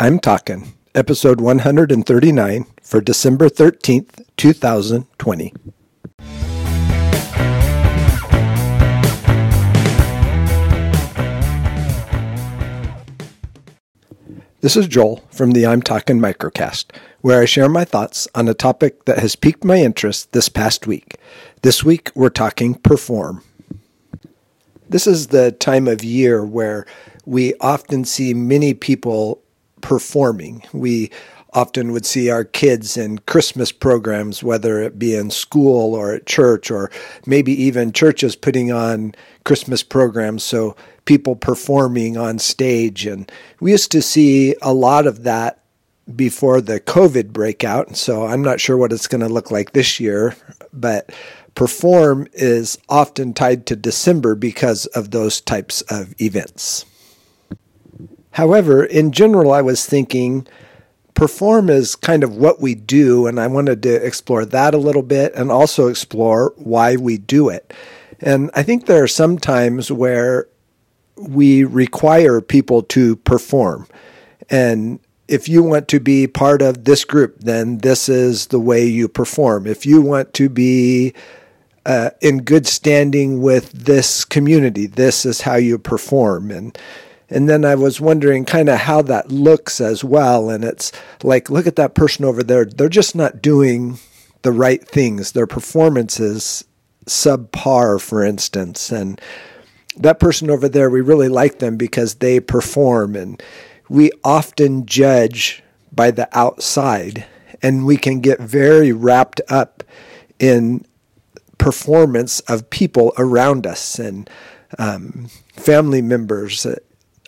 I'm Talking, episode 139 for December 13th, 2020. This is Joel from the I'm Talking Microcast, where I share my thoughts on a topic that has piqued my interest this past week. This week, we're talking perform. This is the time of year where we often see many people performing. We often would see our kids in Christmas programs, whether it be in school or at church, or maybe even churches putting on Christmas programs. So people performing on stage. And we used to see a lot of that before the COVID breakout. So I'm not sure what it's going to look like this year, but perform is often tied to December because of those types of events. However, in general, I was thinking perform is kind of what we do, and I wanted to explore that a little bit and also explore why we do it. And I think there are some times where we require people to perform. And if you want to be part of this group, then this is the way you perform. If you want to be uh, in good standing with this community, this is how you perform. And and then I was wondering kind of how that looks as well. And it's like, look at that person over there. They're just not doing the right things. Their performance is subpar, for instance. And that person over there, we really like them because they perform. And we often judge by the outside, and we can get very wrapped up in performance of people around us and um, family members.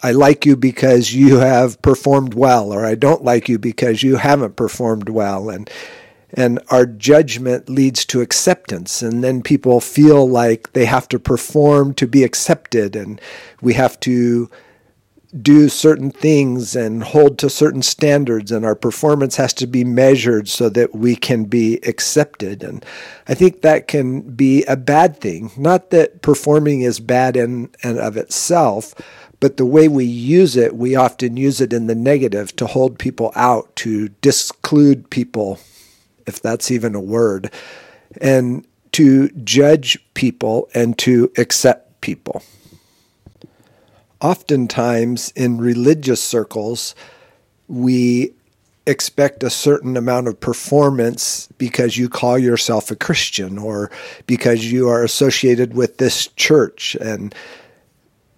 I like you because you have performed well, or I don't like you because you haven't performed well. And and our judgment leads to acceptance and then people feel like they have to perform to be accepted and we have to do certain things and hold to certain standards and our performance has to be measured so that we can be accepted and i think that can be a bad thing not that performing is bad in and of itself but the way we use it we often use it in the negative to hold people out to disclude people if that's even a word and to judge people and to accept people. Oftentimes in religious circles, we expect a certain amount of performance because you call yourself a Christian or because you are associated with this church and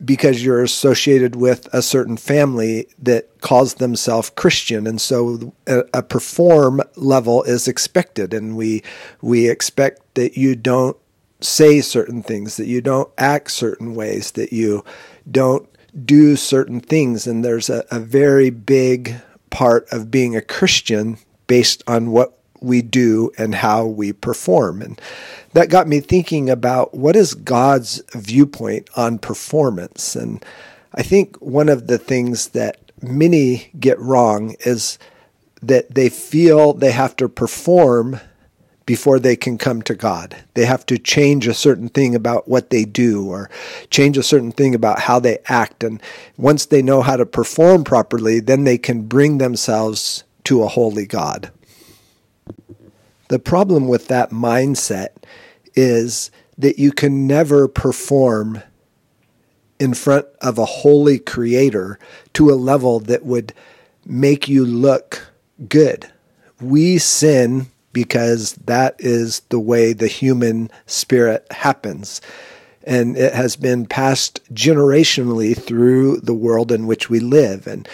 because you're associated with a certain family that calls themselves Christian, and so a, a, perform level is expected, and we we expect that you don't say certain things, that you don't act certain ways, that you don't do certain things. And there's a, a very big part of being a Christian based on what we do and how we perform. And that got me thinking about what is God's viewpoint on performance. And I think one of the things that many get wrong is that they feel they have to perform before they can come to God. They have to change a certain thing about what they do or change a certain thing about how they act. And once they know how to perform properly, then they can bring themselves to a holy God. The problem with that mindset is that you can never perform in front of a holy creator to a level that would make you look good. We sin because that is the way the human spirit happens. And it has been passed generationally through the world in which we live. And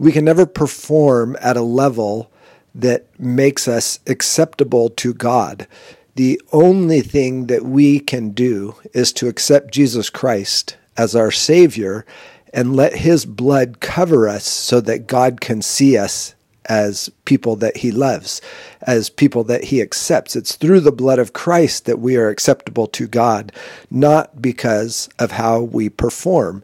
we can never perform at a level that makes us acceptable to God. The only thing that we can do is to accept Jesus Christ as our Savior and let His blood cover us so that God can see us as people that he loves, as people that he accepts. It's through the blood of Christ that we are acceptable to God, not because of how we perform.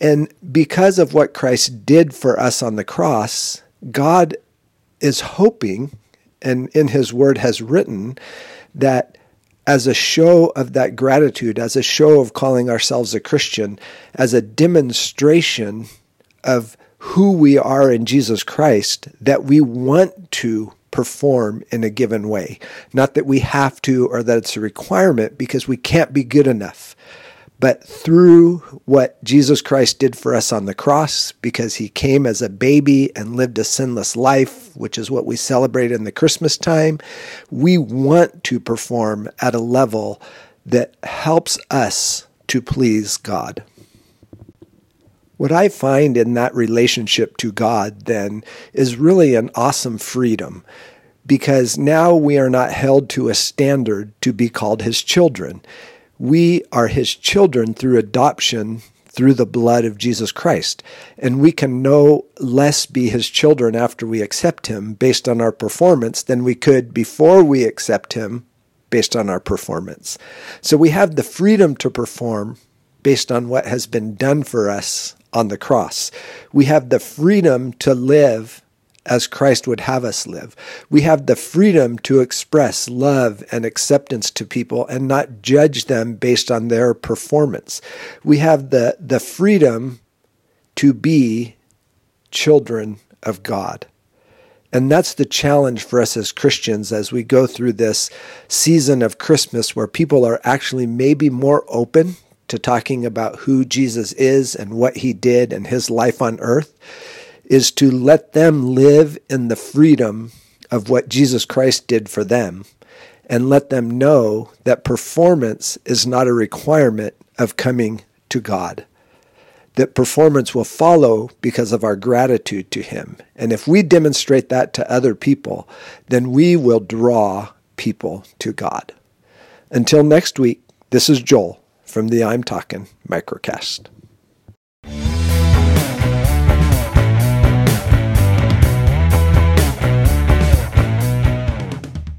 And because of what Christ did for us on the cross, God is hoping, and in his word has written, that as a show of that gratitude, as a show of calling ourselves a Christian, as a demonstration of who we are in Jesus Christ that we want to perform in a given way. Not that we have to or that it's a requirement because we can't be good enough. But through what Jesus Christ did for us on the cross, because he came as a baby and lived a sinless life, which is what we celebrate in the Christmas time, we want to perform at a level that helps us to please God. What I find in that relationship to God then is really an awesome freedom because now we are not held to a standard to be called his children. We are his children through adoption through the blood of Jesus Christ. And we can no less be his children after we accept him based on our performance than we could before we accept him based on our performance. So we have the freedom to perform based on what has been done for us on the cross. We have the freedom to live as Christ would have us live. We have the freedom to express love and acceptance to people and not judge them based on their performance. We have the, the freedom to be children of God. And that's the challenge for us as Christians as we go through this season of Christmas where people are actually maybe more open to talking about who Jesus is and what he did and his life on earth is to let them live in the freedom of what Jesus Christ did for them and let them know that performance is not a requirement of coming to God. That performance will follow because of our gratitude to Him. And if we demonstrate that to other people, then we will draw people to God. Until next week, this is Joel from the I'm Talking Microcast.